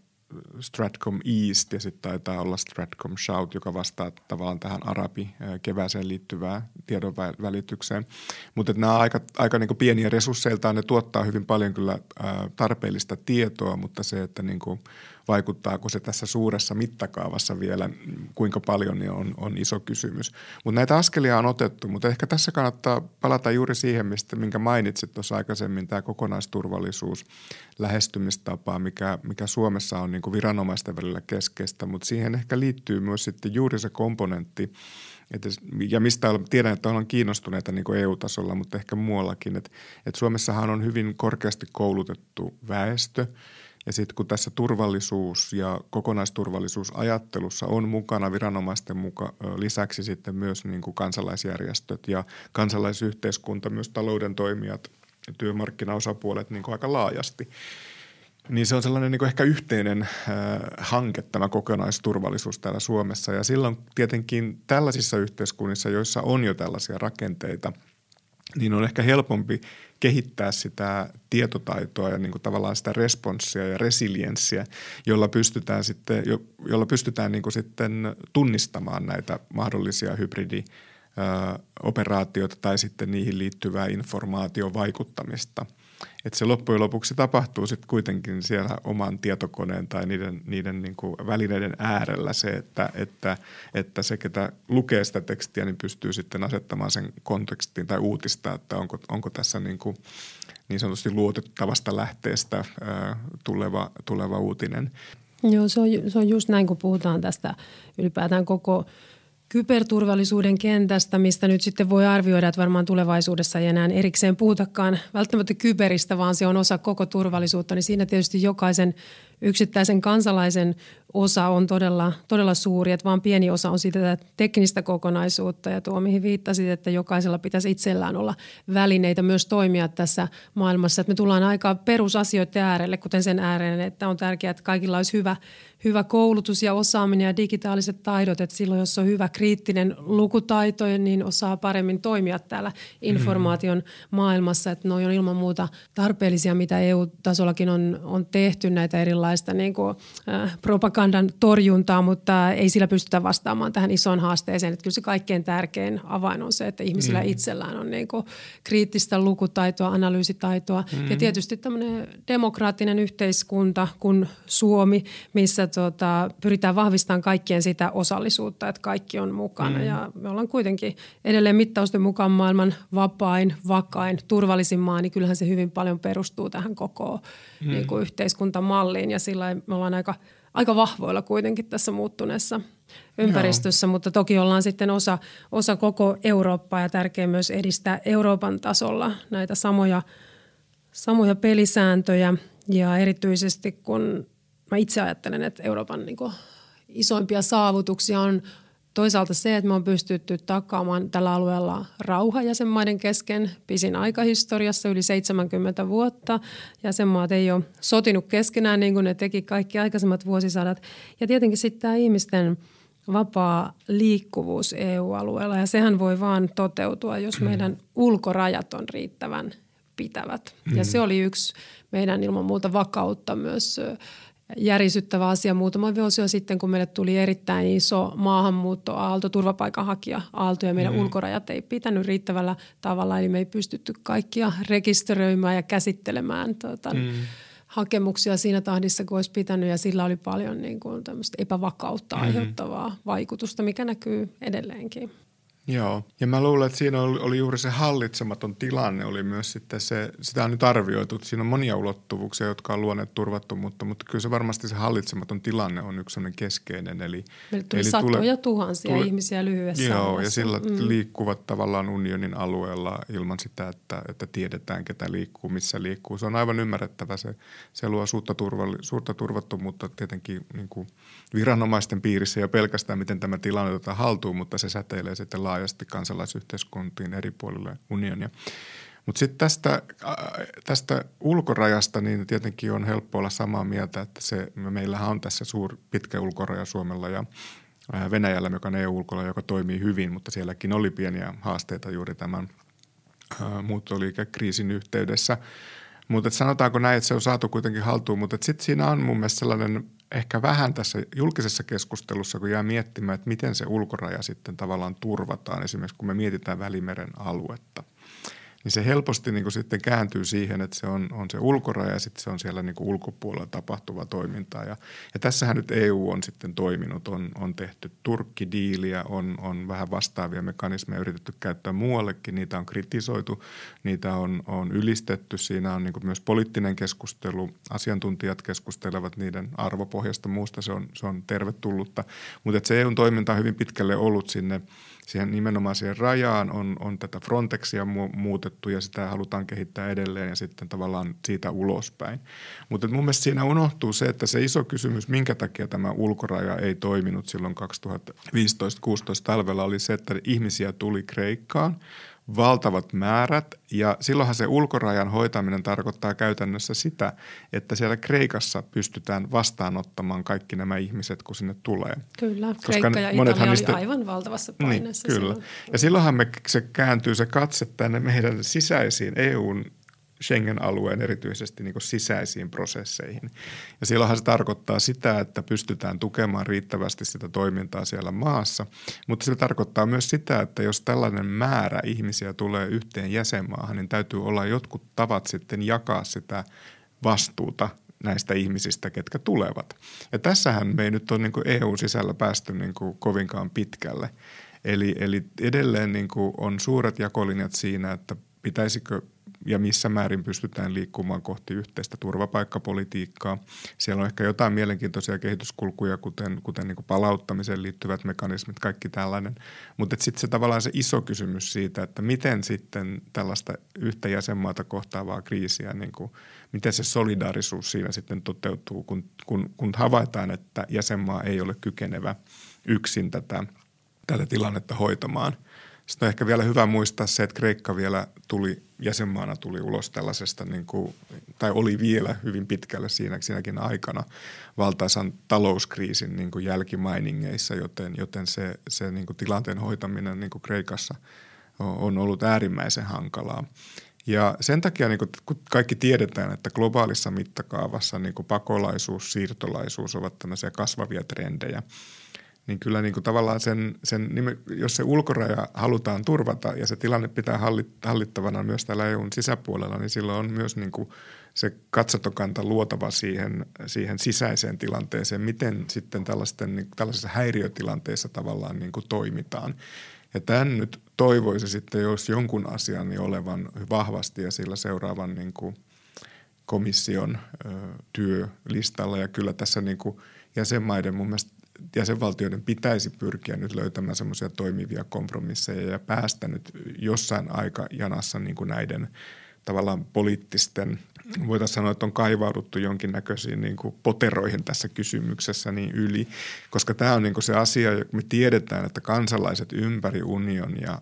Stratcom East ja sitten taitaa olla Stratcom Shout, joka vastaa tavallaan tähän arabi kevääseen liittyvään tiedon välitykseen. Mutta nämä aika, aika niin pieniä resursseiltaan, ne tuottaa hyvin paljon kyllä tarpeellista tietoa, mutta se, että niin kuin vaikuttaako se tässä suuressa mittakaavassa vielä, kuinka paljon, niin on, on iso kysymys. Mutta näitä askelia on otettu, mutta ehkä tässä kannattaa palata juuri siihen, mistä, minkä mainitsit tuossa aikaisemmin, tämä kokonaisturvallisuus, lähestymistapa, mikä, mikä Suomessa on niin kuin viranomaisten välillä keskeistä, mutta siihen ehkä liittyy myös sitten juuri se komponentti, et, ja mistä tiedän, että ollaan kiinnostuneita niin EU-tasolla, mutta ehkä muuallakin, että, että Suomessahan on hyvin korkeasti koulutettu väestö – ja sitten kun tässä turvallisuus- ja kokonaisturvallisuusajattelussa on mukana viranomaisten muka, lisäksi sitten myös niin kuin kansalaisjärjestöt ja kansalaisyhteiskunta, myös talouden toimijat, työmarkkinaosapuolet niin kuin aika laajasti, niin se on sellainen niin kuin ehkä yhteinen äh, hanke tämä kokonaisturvallisuus täällä Suomessa. Ja silloin tietenkin tällaisissa yhteiskunnissa, joissa on jo tällaisia rakenteita, niin on ehkä helpompi kehittää sitä tietotaitoa ja niin kuin tavallaan sitä responssia ja resilienssiä, jolla pystytään sitten, jo, jolla pystytään niin kuin sitten tunnistamaan näitä mahdollisia hybridi operaatioita tai sitten niihin liittyvää informaation vaikuttamista – että se loppujen lopuksi tapahtuu sitten kuitenkin siellä oman tietokoneen tai niiden, niiden niin kuin välineiden äärellä se, että, että, että se, ketä lukee sitä tekstiä, niin pystyy sitten asettamaan sen kontekstiin tai uutista, että onko, onko tässä niin, kuin niin sanotusti luotettavasta lähteestä ää, tuleva, tuleva uutinen. Joo, se on, se on just näin, kun puhutaan tästä ylipäätään koko – kyberturvallisuuden kentästä, mistä nyt sitten voi arvioida, että varmaan tulevaisuudessa ei enää erikseen puhutakaan välttämättä kyberistä, vaan se on osa koko turvallisuutta, niin siinä tietysti jokaisen yksittäisen kansalaisen osa on todella, todella suuri, että vain pieni osa on sitä teknistä kokonaisuutta. Ja tuo, mihin viittasit, että jokaisella pitäisi itsellään olla välineitä myös toimia tässä maailmassa. Että me tullaan aika perusasioiden äärelle, kuten sen ääreen, että on tärkeää, että kaikilla olisi hyvä, hyvä koulutus ja osaaminen ja digitaaliset taidot, että silloin jos on hyvä kriittinen lukutaito, niin osaa paremmin toimia täällä informaation maailmassa, että ne on ilman muuta tarpeellisia, mitä EU-tasollakin on, on tehty näitä erilaista niin kuin, äh, propagandan torjuntaa, mutta ei sillä pystytä vastaamaan tähän isoon haasteeseen. Että kyllä se kaikkein tärkein avain on se, että ihmisillä mm. itsellään on niin kuin kriittistä lukutaitoa, analyysitaitoa mm. ja tietysti tämmöinen demokraattinen yhteiskunta kuin Suomi, missä tota, pyritään vahvistamaan kaikkien sitä osallisuutta, että kaikki on mukana. Mm. Ja me ollaan kuitenkin edelleen mittausten mukaan maailman vapain, vakain, turvallisin maa, niin kyllähän se hyvin paljon perustuu tähän koko mm. niin kuin yhteiskuntamalliin. Ja sillä me ollaan aika – aika vahvoilla kuitenkin tässä muuttuneessa ympäristössä, Joo. mutta toki ollaan sitten osa, osa koko Eurooppaa ja tärkeää myös edistää Euroopan tasolla näitä samoja, samoja pelisääntöjä ja erityisesti kun mä itse ajattelen, että Euroopan niin isoimpia saavutuksia on Toisaalta se, että me on pystytty takaamaan tällä alueella rauha jäsenmaiden kesken pisin aikahistoriassa yli 70 vuotta. Jäsenmaat ei ole sotinut keskenään niin kuin ne teki kaikki aikaisemmat vuosisadat. Ja tietenkin sitten tämä ihmisten vapaa liikkuvuus EU-alueella ja sehän voi vaan toteutua, jos meidän ulkorajat on riittävän pitävät. Ja se oli yksi meidän ilman muuta vakautta myös järisyttävä asia muutama vuosi sitten, kun meille tuli erittäin iso maahanmuuttoaalto, turvapaikanhakija-aalto ja meidän mm. ulkorajat ei pitänyt riittävällä tavalla, eli me ei pystytty kaikkia rekisteröimään ja käsittelemään tuota, mm. hakemuksia siinä tahdissa, kun olisi pitänyt ja sillä oli paljon niin kuin epävakautta mm. aiheuttavaa vaikutusta, mikä näkyy edelleenkin. Joo, ja mä luulen, että siinä oli, oli juuri se hallitsematon tilanne, oli myös sitten se, sitä on nyt arvioitu, että siinä on monia ulottuvuuksia, jotka on luoneet turvattomuutta, mutta kyllä se varmasti se hallitsematon tilanne on yksi sellainen keskeinen. Eli, Meille tuli eli satoja tule, tuhansia tule, ihmisiä lyhyessä Joo, ajassa. ja sillä mm. liikkuvat tavallaan unionin alueella ilman sitä, että, että tiedetään, ketä liikkuu, missä liikkuu. Se on aivan ymmärrettävä, se, se luo suurta, turvalli, suurta turvattomuutta tietenkin niin kuin viranomaisten piirissä ja pelkästään, miten tämä tilanne otetaan haltuun, mutta se säteilee sitten laajasti kansalaisyhteiskuntiin eri puolille unionia. Mutta sitten tästä, tästä ulkorajasta, niin tietenkin on helppo olla samaa mieltä, että se, meillähän on tässä suur, pitkä ulkoraja Suomella ja Venäjällä, joka on EU-ulkoraja, joka toimii hyvin, mutta sielläkin oli pieniä haasteita juuri tämän muuttoliikekriisin yhteydessä. Mutta sanotaanko näin, että se on saatu kuitenkin haltuun, mutta sitten siinä on mun mielestä sellainen ehkä vähän tässä julkisessa keskustelussa, kun jää miettimään, että miten se ulkoraja sitten tavallaan turvataan, esimerkiksi kun me mietitään Välimeren aluetta – niin se helposti niin kuin sitten kääntyy siihen, että se on, on se ulkoraja ja sitten se on siellä niin kuin ulkopuolella tapahtuva toiminta. Ja, ja tässähän nyt EU on sitten toiminut, on, on tehty Turkki-diiliä, on, on vähän vastaavia mekanismeja yritetty käyttää muuallekin, niitä on kritisoitu, niitä on, on ylistetty, siinä on niin kuin myös poliittinen keskustelu, asiantuntijat keskustelevat niiden arvopohjasta muusta, se on, se on tervetullutta, mutta se EUn toiminta on hyvin pitkälle ollut sinne siihen nimenomaan siihen rajaan on, on tätä Frontexia mu- muutettu ja sitä halutaan kehittää edelleen ja sitten tavallaan siitä ulospäin. Mutta mun mielestä siinä unohtuu se, että se iso kysymys, minkä takia tämä ulkoraja ei toiminut silloin 2015-2016 talvella oli se, että ihmisiä tuli Kreikkaan – valtavat määrät ja silloinhan se ulkorajan hoitaminen tarkoittaa käytännössä sitä, että siellä Kreikassa pystytään vastaanottamaan kaikki nämä ihmiset, kun sinne tulee. Kyllä, Koska Kreikka ja Italia niistä... oli aivan valtavassa niin, paineessa. Niin, kyllä. Silloin. Ja silloinhan me, se kääntyy se katse tänne meidän sisäisiin EUn Schengen-alueen erityisesti niin sisäisiin prosesseihin. Ja silloinhan se tarkoittaa sitä, että pystytään tukemaan riittävästi sitä toimintaa siellä maassa, mutta se tarkoittaa myös sitä, että jos tällainen määrä ihmisiä tulee yhteen jäsenmaahan, niin täytyy olla jotkut tavat sitten jakaa sitä vastuuta näistä ihmisistä, ketkä tulevat. Ja tässähän me ei nyt ole niin EU-sisällä päästy niin kovinkaan pitkälle. Eli, eli edelleen niin on suuret jakolinjat siinä, että pitäisikö ja missä määrin pystytään liikkumaan kohti yhteistä turvapaikkapolitiikkaa. Siellä on ehkä jotain mielenkiintoisia kehityskulkuja, kuten, kuten niin palauttamiseen liittyvät mekanismit, kaikki tällainen. Mutta sitten se tavallaan se iso kysymys siitä, että miten sitten tällaista yhtä jäsenmaata kohtaavaa kriisiä, niin kuin, miten se solidaarisuus siinä sitten toteutuu, kun, kun, kun havaitaan, että jäsenmaa ei ole kykenevä yksin tätä, tätä tilannetta hoitamaan – sitten on ehkä vielä hyvä muistaa se, että Kreikka vielä tuli, jäsenmaana tuli ulos tällaisesta, niin kuin, tai oli vielä hyvin pitkälle siinä, siinäkin aikana valtaisan talouskriisin niin kuin jälkimainingeissa, joten, joten se, se niin kuin tilanteen hoitaminen niin kuin Kreikassa on ollut äärimmäisen hankalaa. Ja sen takia, niin kun kaikki tiedetään, että globaalissa mittakaavassa niin kuin pakolaisuus, siirtolaisuus ovat tämmöisiä kasvavia trendejä – niin kyllä niin kuin tavallaan sen, sen, jos se ulkoraja halutaan turvata ja se tilanne pitää hallittavana myös täällä EUn sisäpuolella, niin silloin on myös niin kuin se katsotokanta luotava siihen, siihen sisäiseen tilanteeseen, miten sitten tällaisten, niin, tällaisissa häiriötilanteissa tavallaan niin kuin toimitaan. Ja tämän nyt toivoisi sitten, jos jonkun asian niin olevan vahvasti ja sillä seuraavan niin kuin komission ö, työlistalla. Ja kyllä tässä niin kuin jäsenmaiden mun mielestä jäsenvaltioiden pitäisi pyrkiä nyt löytämään semmoisia toimivia kompromisseja ja päästä nyt jossain aikajanassa niin kuin näiden tavallaan poliittisten, voitaisiin sanoa, että on kaivauduttu jonkinnäköisiin niin kuin poteroihin tässä kysymyksessä niin yli, koska tämä on niin kuin se asia, me tiedetään, että kansalaiset ympäri unionia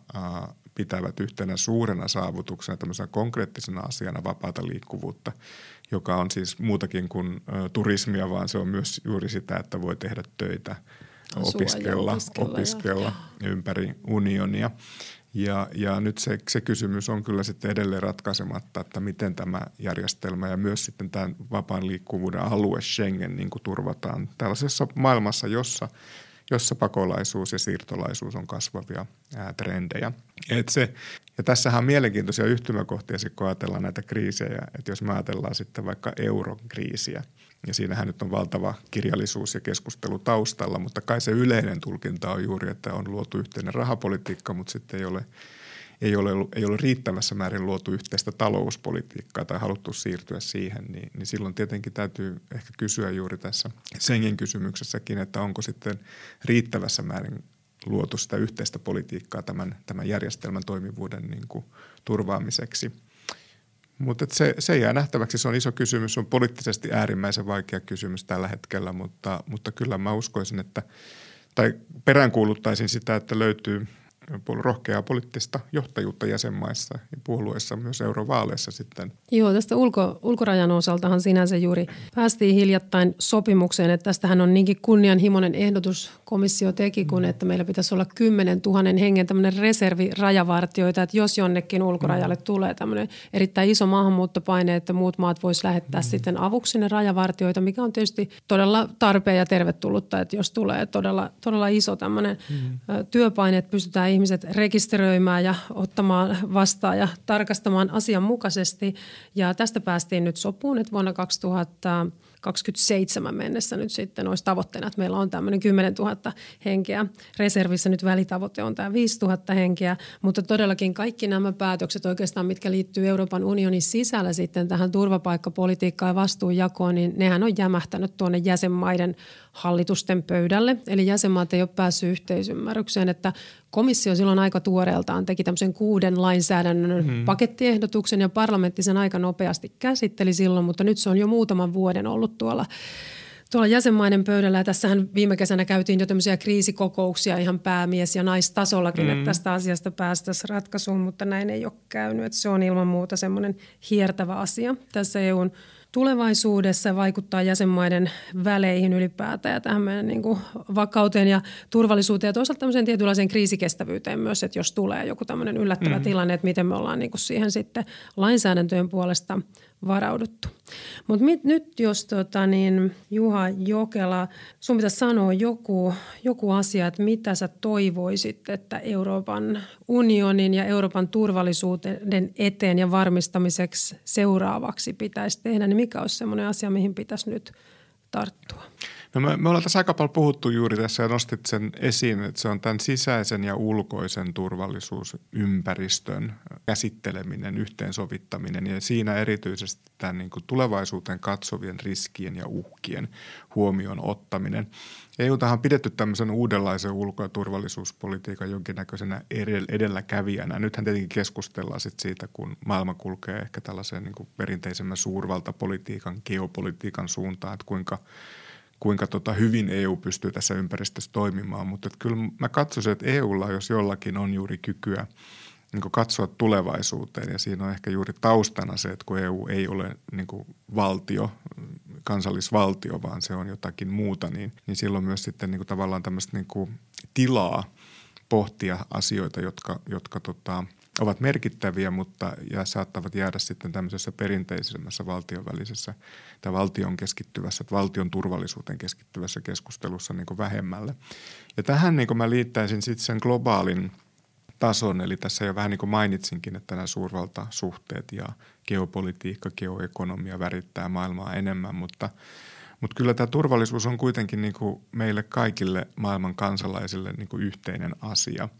pitävät yhtenä suurena saavutuksena, tämmöisenä konkreettisena asiana vapaata liikkuvuutta – joka on siis muutakin kuin ö, turismia, vaan se on myös juuri sitä, että voi tehdä töitä, Asua opiskella, opiskella, opiskella ympäri unionia. Ja, ja nyt se, se kysymys on kyllä sitten edelleen ratkaisematta, että miten tämä järjestelmä ja myös sitten tämä vapaan liikkuvuuden alue Schengen niin kuin turvataan tällaisessa maailmassa, jossa jossa pakolaisuus ja siirtolaisuus on kasvavia ää, trendejä. Et se, ja tässähän on mielenkiintoisia yhtymäkohtia, kun ajatellaan näitä kriisejä. Että jos me ajatellaan sitten vaikka eurokriisiä, Ja siinähän nyt on valtava kirjallisuus ja keskustelu taustalla, mutta kai se yleinen tulkinta on juuri, että on luotu yhteinen rahapolitiikka, mutta sitten ei ole, ei ole, ei ole riittävässä määrin luotu yhteistä talouspolitiikkaa tai haluttu siirtyä siihen, niin, niin silloin tietenkin täytyy ehkä kysyä juuri tässä senkin kysymyksessäkin, että onko sitten riittävässä määrin luotu sitä yhteistä politiikkaa tämän, tämän järjestelmän toimivuuden niin kuin turvaamiseksi. Mutta se, se jää nähtäväksi, se on iso kysymys, se on poliittisesti äärimmäisen vaikea kysymys tällä hetkellä, mutta, mutta kyllä mä uskoisin, että tai peräänkuuluttaisin sitä, että löytyy rohkeaa poliittista johtajuutta jäsenmaissa ja puolueissa myös eurovaaleissa sitten. Joo, tästä ulko, ulkorajan osaltahan sinänsä juuri päästiin hiljattain sopimukseen, että tästähän on niinkin kunnianhimoinen ehdotus komissio teki, kun että meillä pitäisi olla 10 000 hengen tämmöinen reservi rajavartioita, että jos jonnekin ulkorajalle mm. tulee tämmöinen erittäin iso maahanmuuttopaine, että muut maat vois lähettää mm. sitten avuksi ne rajavartioita, mikä on tietysti todella tarpeen ja tervetullutta, että jos tulee todella, todella iso tämmöinen mm. työpaine, että pystytään ihmiset rekisteröimään ja ottamaan vastaan ja tarkastamaan asianmukaisesti. Ja tästä päästiin nyt sopuun, että vuonna 2027 mennessä nyt sitten olisi tavoitteena, että meillä on tämmöinen 10 000 henkeä. Reservissä nyt välitavoite on tämä 5 000 henkeä, mutta todellakin kaikki nämä päätökset oikeastaan, mitkä liittyy Euroopan unionin sisällä sitten tähän turvapaikkapolitiikkaan ja vastuunjakoon, niin nehän on jämähtänyt tuonne jäsenmaiden hallitusten pöydälle. Eli jäsenmaat ei ole päässyt yhteisymmärrykseen, että komissio silloin aika tuoreeltaan teki tämmöisen kuuden lainsäädännön hmm. pakettiehdotuksen ja parlamentti sen aika nopeasti käsitteli silloin, mutta nyt se on jo muutaman vuoden ollut tuolla tuolla jäsenmaiden pöydällä. Ja tässähän viime kesänä käytiin jo tämmöisiä kriisikokouksia ihan päämies- ja naistasollakin, mm. että tästä asiasta päästäisiin ratkaisuun, mutta näin ei ole käynyt. Että se on ilman muuta semmoinen hiertävä asia tässä EUn tulevaisuudessa vaikuttaa jäsenmaiden väleihin ylipäätään ja tähän meidän niin kuin vakauteen ja turvallisuuteen ja toisaalta tämmöiseen tietynlaiseen kriisikestävyyteen myös, että jos tulee joku tämmöinen yllättävä mm. tilanne, että miten me ollaan niin kuin siihen sitten lainsäädäntöjen puolesta varauduttu. Mutta nyt jos tota, niin, Juha Jokela, sun pitäisi sanoa joku, joku asia, että mitä sä toivoisit, että Euroopan unionin ja Euroopan turvallisuuden eteen ja varmistamiseksi seuraavaksi pitäisi tehdä, niin mikä olisi sellainen asia, mihin pitäisi nyt tarttua? No me, me ollaan tässä aika paljon puhuttu juuri tässä ja nostit sen esiin, että se on tämän sisäisen ja ulkoisen turvallisuusympäristön käsitteleminen, yhteensovittaminen ja siinä erityisesti tämän niin kuin tulevaisuuteen katsovien riskien ja uhkien huomioon ottaminen. EUtahan on pidetty tämmöisen uudenlaisen ulko- ja turvallisuuspolitiikan jonkinnäköisenä edelläkävijänä. Nythän tietenkin keskustellaan sit siitä, kun maailma kulkee ehkä tällaisen niin kuin perinteisemmän suurvaltapolitiikan, geopolitiikan suuntaan, että kuinka – kuinka tota hyvin EU pystyy tässä ympäristössä toimimaan. Mutta kyllä mä katsoisin, että EUlla, jos jollakin on juuri kykyä niin katsoa tulevaisuuteen ja siinä on ehkä juuri taustana se, että kun EU ei ole niin valtio, kansallisvaltio, vaan se on jotakin muuta, niin, niin silloin myös sitten niin tavallaan tämmöistä niin tilaa pohtia asioita, jotka, jotka tota, – ovat merkittäviä, mutta ja saattavat jäädä sitten tämmöisessä perinteisemmässä valtion välisessä tai valtion keskittyvässä, valtion turvallisuuteen keskittyvässä keskustelussa niin kuin vähemmälle. Ja tähän niin kuin mä liittäisin sitten sen globaalin tason, eli tässä jo vähän niin kuin mainitsinkin, että nämä suurvaltasuhteet ja geopolitiikka, geoekonomia värittää maailmaa enemmän, mutta mutta kyllä tämä turvallisuus on kuitenkin niin kuin meille kaikille maailman kansalaisille niin kuin yhteinen asia –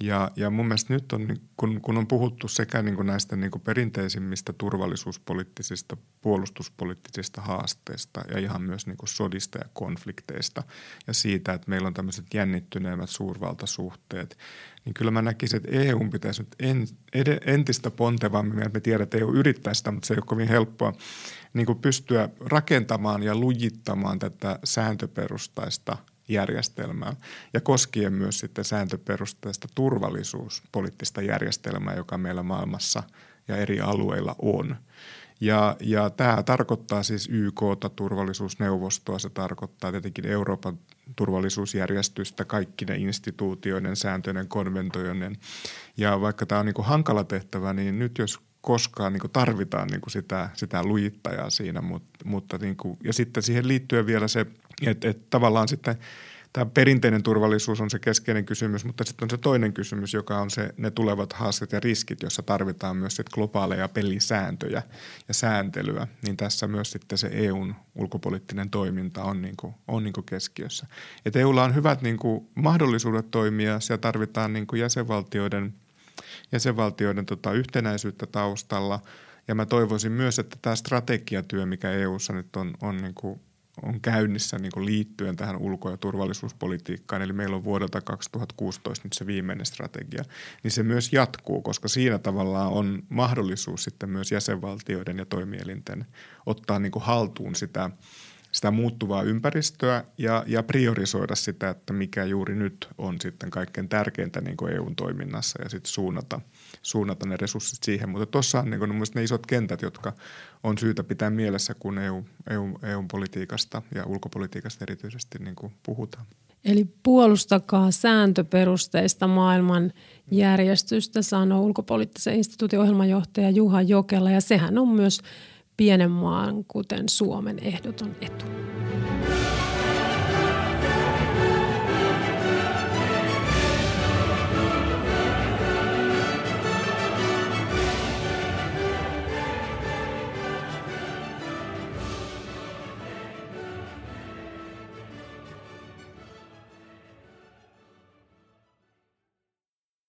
ja, ja mun mielestä nyt on, niin kun, kun on puhuttu sekä niin kuin näistä niin kuin perinteisimmistä turvallisuuspoliittisista, puolustuspoliittisista haasteista ja ihan myös niin kuin sodista ja konflikteista ja siitä, että meillä on tämmöiset jännittyneemmät suurvaltasuhteet, niin kyllä mä näkisin, että EU pitäisi nyt en, ed, entistä pontevammin, me tiedät, että EU yrittää sitä, mutta se ei ole kovin helppoa, niin kuin pystyä rakentamaan ja lujittamaan tätä sääntöperustaista – järjestelmää ja koskien myös sitten sääntöperusteista turvallisuuspoliittista järjestelmää, joka meillä maailmassa ja eri alueilla on. Ja, ja tämä tarkoittaa siis YK, turvallisuusneuvostoa, se tarkoittaa tietenkin Euroopan turvallisuusjärjestystä, kaikki ne instituutioiden, sääntöjen, konventojen. Ja vaikka tämä on niin hankala tehtävä, niin nyt jos koskaan niin tarvitaan niin sitä, sitä lujittajaa siinä, mutta, mutta niin kuin, ja sitten siihen liittyen vielä se, että, että tavallaan sitten tämä perinteinen turvallisuus on se keskeinen kysymys, mutta sitten on se toinen kysymys, joka on se ne tulevat haasteet ja riskit, jossa tarvitaan myös sit globaaleja pelisääntöjä ja sääntelyä. Niin tässä myös sitten se EUn ulkopoliittinen toiminta on, niin kuin, on niin kuin keskiössä. Et EUlla on hyvät niin kuin mahdollisuudet toimia, siellä tarvitaan niin kuin jäsenvaltioiden, jäsenvaltioiden tota, yhtenäisyyttä taustalla – ja mä toivoisin myös, että tämä strategiatyö, mikä EU:ssa nyt on, on, niin kuin, on käynnissä niin kuin liittyen tähän ulko- ja turvallisuuspolitiikkaan, eli meillä on vuodelta 2016 nyt se viimeinen strategia, niin se myös jatkuu, koska siinä tavallaan on mahdollisuus sitten myös jäsenvaltioiden ja toimielinten ottaa niin kuin haltuun sitä – sitä muuttuvaa ympäristöä ja, ja priorisoida sitä, että mikä juuri nyt on sitten kaikkein tärkeintä niin kuin EUn toiminnassa ja sitten suunnata, suunnata ne resurssit siihen. Mutta tuossa on niin kuin, ne isot kentät, jotka on syytä pitää mielessä, kun EU, EU, EUn politiikasta ja ulkopolitiikasta erityisesti niin kuin puhutaan. Eli puolustakaa sääntöperusteista maailman järjestystä, sanoo ulkopoliittisen instituutin ohjelmanjohtaja Juha Jokela, ja sehän on myös pienen maan, kuten Suomen ehdoton etu.